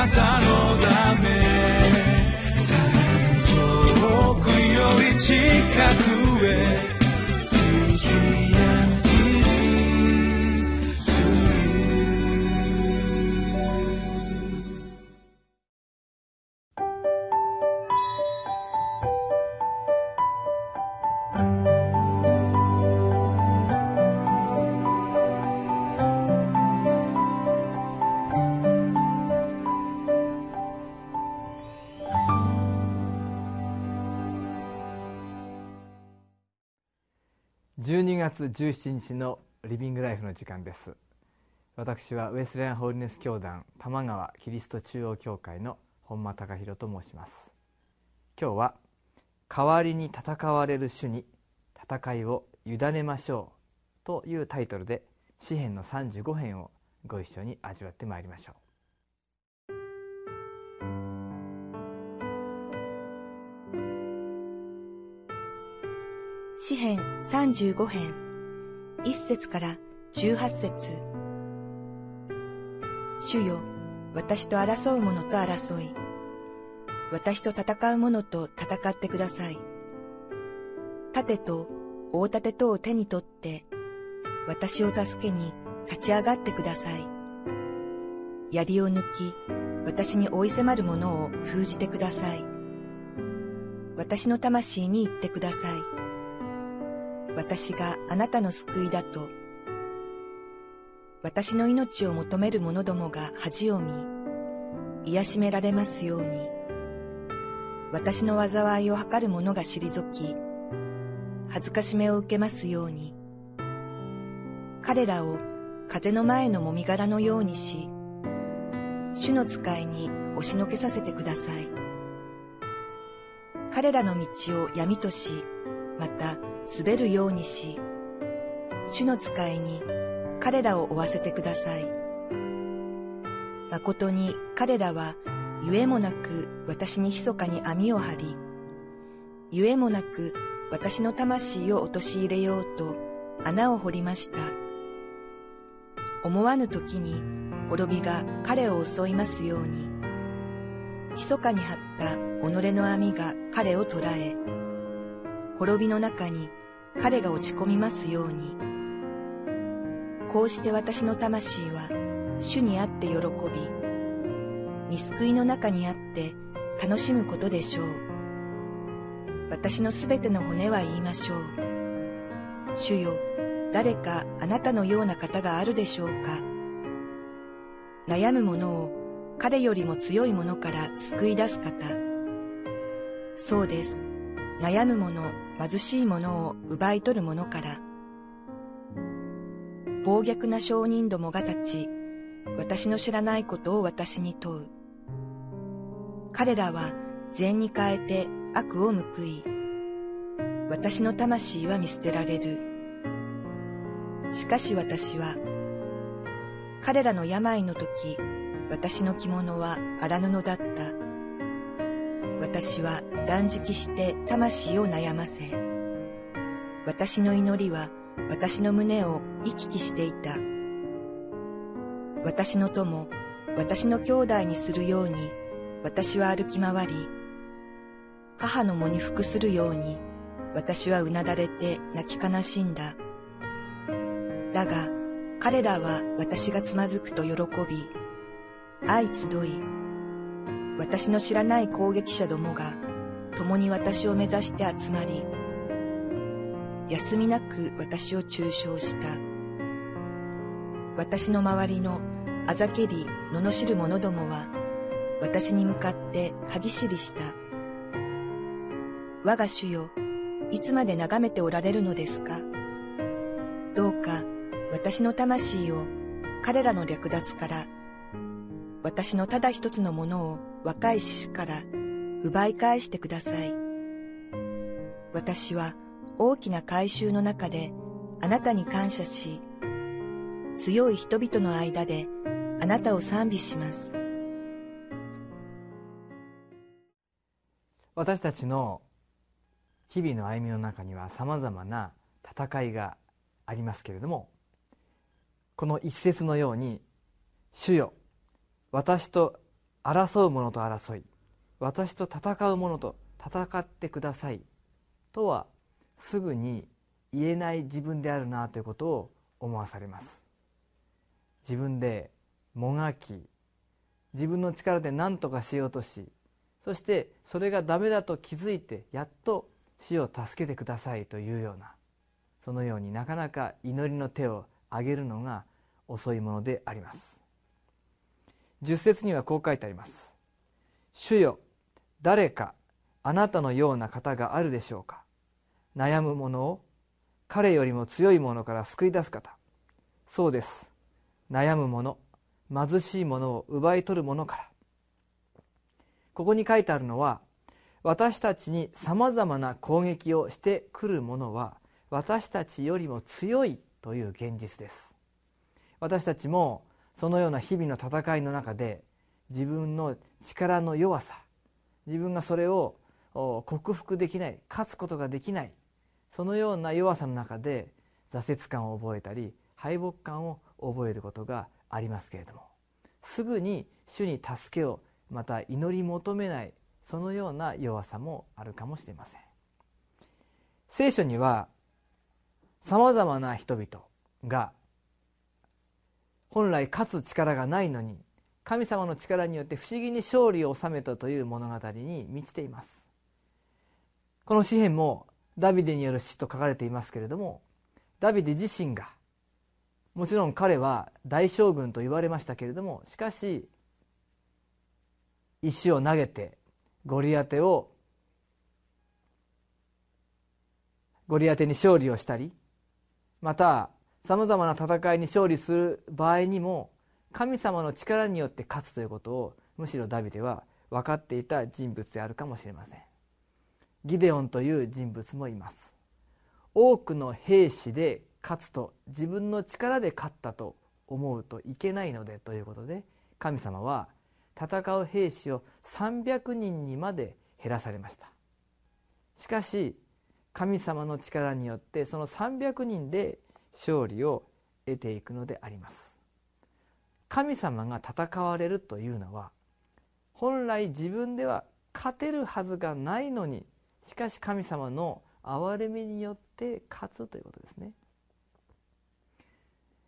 なたのため。遠くより近く。月17日のリビングライフの時間です。私はウェスレアンホールネス教団玉川キリスト中央教会の本間隆弘と申します。今日は代わりに戦われる主に戦いを委ねましょうというタイトルで詩篇の35編をご一緒に味わってまいりましょう。詩編35編。1節から18節。主よ私と争う者と争い。私と戦う者と戦ってください。盾と大盾とを手に取って私を助けに立ち上がってください。槍を抜き私に追い迫る者を封じてください。私の魂に言ってください。私があなたの救いだと。私の命を求める者どもが恥を見、癒しめられますように。私の災いを図る者が退き、恥ずかしめを受けますように。彼らを風の前のもみ殻のようにし、主の使いに押しのけさせてください。彼らの道を闇とし、また滑るようにし、主の使いに彼らを追わせてください。誠に彼らはゆえもなく私に密かに網を張り、ゆえもなく私の魂を陥れようと穴を掘りました。思わぬ時に滅びが彼を襲いますように、密かに張った己の網が彼を捕らえ、滅びの中に彼が落ち込みますように。こうして私の魂は主にあって喜び、見救いの中にあって楽しむことでしょう。私のすべての骨は言いましょう。主よ、誰かあなたのような方があるでしょうか。悩む者を彼よりも強い者から救い出す方。そうです。悩む者、貧しい者を奪い取る者から、暴虐な証人どもが立ち、私の知らないことを私に問う。彼らは善に変えて悪を報い、私の魂は見捨てられる。しかし私は、彼らの病の時、私の着物は荒布だった。私は断食して魂を悩ませ、私の祈りは私の胸を行き来していた。私の友、私の兄弟にするように私は歩き回り、母の喪に服するように私はうなだれて泣き悲しんだ。だが彼らは私がつまずくと喜び、相集い、私の知らない攻撃者どもが共に私を目指して集まり、休みなく私を中傷した。私の周りのあざけり、罵る者どもは、私に向かって歯ぎしりした。我が主よ、いつまで眺めておられるのですか？どうか私の魂を彼らの略奪から私のただ一つのものを若い獅子から奪い返してください。私は大きな改宗の中であなたに感謝し、強い人々の間であなたを賛美します。私たちの日々の歩みの中にはさまざまな戦いがありますけれどもこの一節のように「主よ私と争う者と争い私と戦う者と戦ってくださいとはすぐに言えない自分であるなということを思わされます。自分でもがき自分の力で何とかしようとしそしてそれがダメだと気づいてやっと死を助けてくださいというようなそのようになかなか祈りの手を挙げるのが遅いものであります。十節にはこう書いてあります。主よ誰かあなたのような方があるでしょうか。悩む者を彼よりも強いものから救い出す方。そうです。悩む者貧しいものを奪い取る者から。ここに書いてあるのは私たちにさまざまな攻撃をしてくる者は私たちよりも強いという現実です。私たちもそのような日々の戦いの中で自分の力の弱さ自分がそれを克服できない勝つことができないそのような弱さの中で挫折感を覚えたり敗北感を覚えることがありますけれどもすぐに主に助けをまた祈り求めないそのような弱さもあるかもしれません。聖書にはさまざまな人々が本来勝つ力がないのに神様の力によって不思議に勝利を収めたという物語に満ちています。この詩篇もダビデによる詩と書かれていますけれどもダビデ自身がもちろん彼は大将軍と言われましたけれどもしかし石を投げてゴリアテをゴリアテに勝利をしたりまたさまざまな戦いに勝利する場合にも神様の力によって勝つということをむしろダビデは分かっていた人物であるかもしれません。ギデオンという人物もいます。多くの兵士で勝つと自分の力で勝ったと思うといけないのでということで神様は戦う兵士を300人にまで減らされました。しかし神様の力によってその300人で勝利を得ていくのであります。神様が戦われるというのは本来自分では勝てるはずがないのにしかし神様の憐れみによって勝つということですね。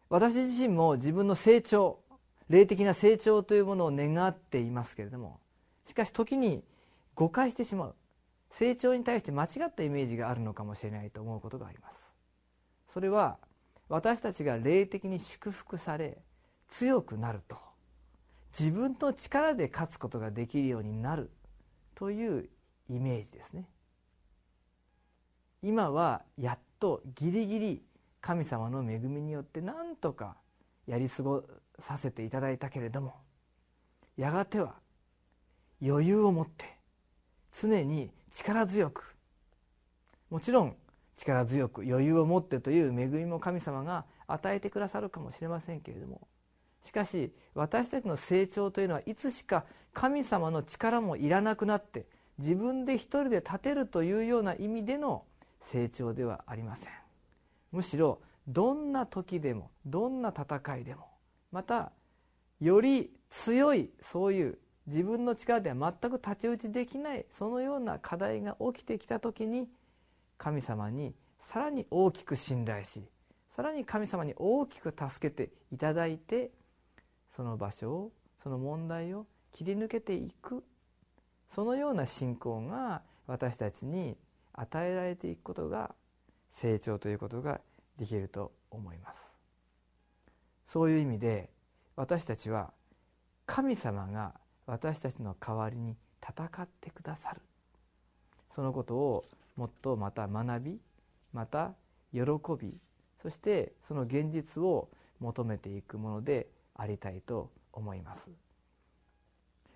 私自身も自分の成長霊的な成長というものを願っていますけれどもしかし時に誤解してしまう成長に対して間違ったイメージがあるのかもしれないと思うことがあります。それは私たちが霊的に祝福され強くなると。自分の力で勝つことができるようになる。というイメージですね。今はやっとギリギリ神様の恵みによって何とかやり過ごさせていただいたけれどもやがては余裕を持って常に力強くもちろん力強く余裕を持ってという恵みも神様が与えてくださるかもしれませんけれども。しかし私たちの成長というのはいつしか神様の力もいらなくなって自分で一人で立てるというような意味での成長ではありません。むしろどんな時でもどんな戦いでもまたより強いそういう自分の力では全く太刀打ちできないそのような課題が起きてきた時に神様にさらに大きく信頼しさらに神様に大きく助けていただいてその場所をその問題を切り抜けていくそのような信仰が私たちに与えられていくことが成長ということができると思います。そういう意味で私たちは神様が私たちの代わりに戦ってくださる。そのことをもっとまた学びまた喜びそしてその現実を求めていくものでありたいと思います。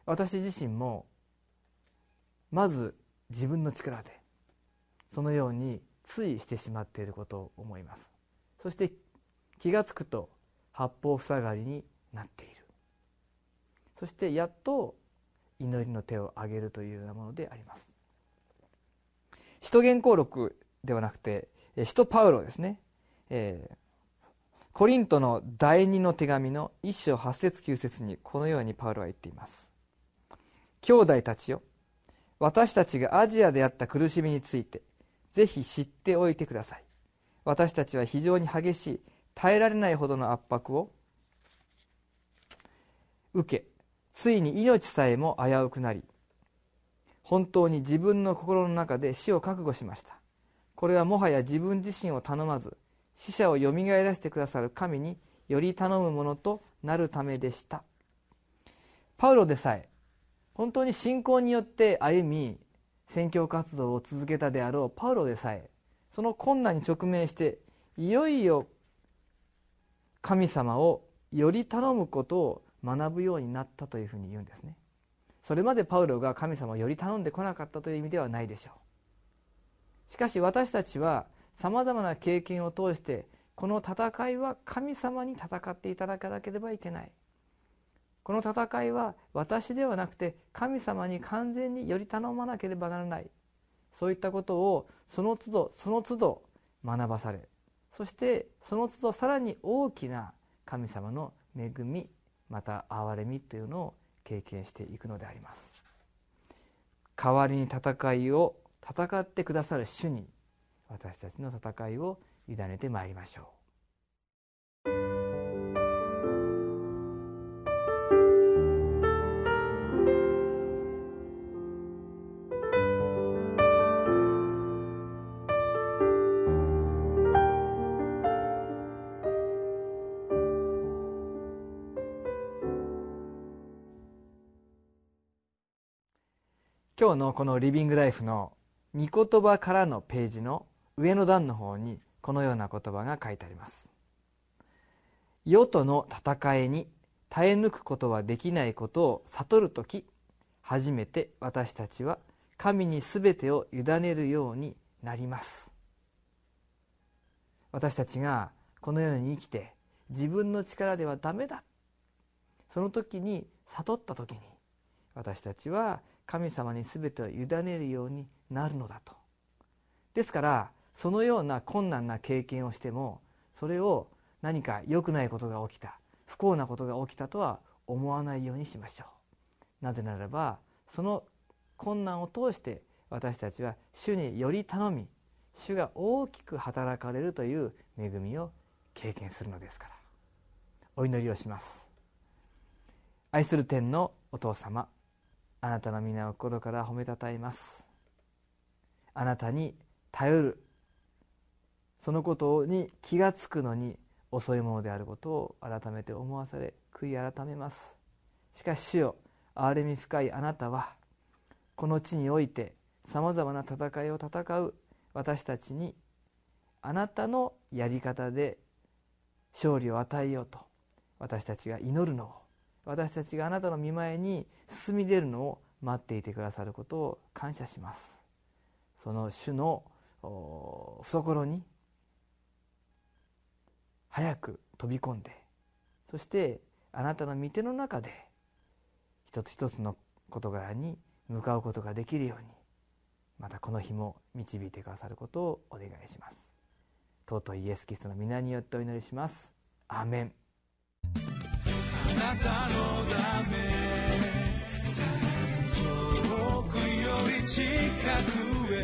私自身もまず自分の力でそのようについしてしまっていることを思います。そして気が付くと八方塞がりになっている。そしてやっと祈りの手を挙げるというようなものであります。使徒言行録ではなくて使徒パウロですね、えー、コリントの第二の手紙の一章八節九節にこのようにパウロは言っています。兄弟たちよ私たちがアジアであった苦しみについてぜひ知っておいてください。私たちは非常に激しい耐えられないほどの圧迫を受けついに命さえも危うくなり本当に自分の心の中で死を覚悟しました。これはもはや自分自身を頼まず死者をよみがえらせてくださる神により頼むものとなるためでした。パウロでさえ本当に信仰によって歩み宣教活動を続けたであろうパウロでさえその困難に直面していよいよ神様をより頼むことを学ぶようになったというふうに言うんですね。それまでパウロが神様をより頼んでこなかったという意味ではないでしょう。しかし私たちはさまざまな経験を通してこの戦いは神様に戦っていただかなければいけない。この戦いは私ではなくて神様に完全により頼まなければならない。そういったことをその都度その都度学ばされそしてその都度さらに大きな神様の恵みまた憐れみというのを経験していくのであります。代わりに戦いを戦ってくださる主に私たちの戦いを委ねてまいりましょう。今日のこのリビングライフの御言葉からのページの上の段の方にこのような言葉が書いてあります。世との戦いに耐え抜くことはできないことを悟る時初めて私たちは神に全てを委ねるようになります。私たちがこのように生きて自分の力ではダメだ。その時に悟った時に私たちは神様に全てを委ねるようになるのだと。ですからそのような困難な経験をしてもそれを何か良くないことが起きた不幸なことが起きたとは思わないようにしましょう。なぜならばその困難を通して私たちは主により頼み主が大きく働かれるという恵みを経験するのですから。お祈りをします。愛する天のお父様あなたの皆を心から褒めたたえます。あなたに頼る。そのことに気が付くのに遅いものであることを改めて思わされ悔い改めます。しかし主よ憐れみ深いあなたはこの地においてさまざまな戦いを戦う。私たちにあなたのやり方で勝利を与えようと私たちが祈るのを私たちがあなたの見前に進み出るのを待っていてくださることを感謝します。その主の懐に早く飛び込んでそしてあなたの御手の中で一つ一つの事柄に向かうことができるようにまたこの日も導いてくださることをお願いします。尊いイエス・キリストの皆によってお祈りします。アーメン。なたのため。遠くより近くへ。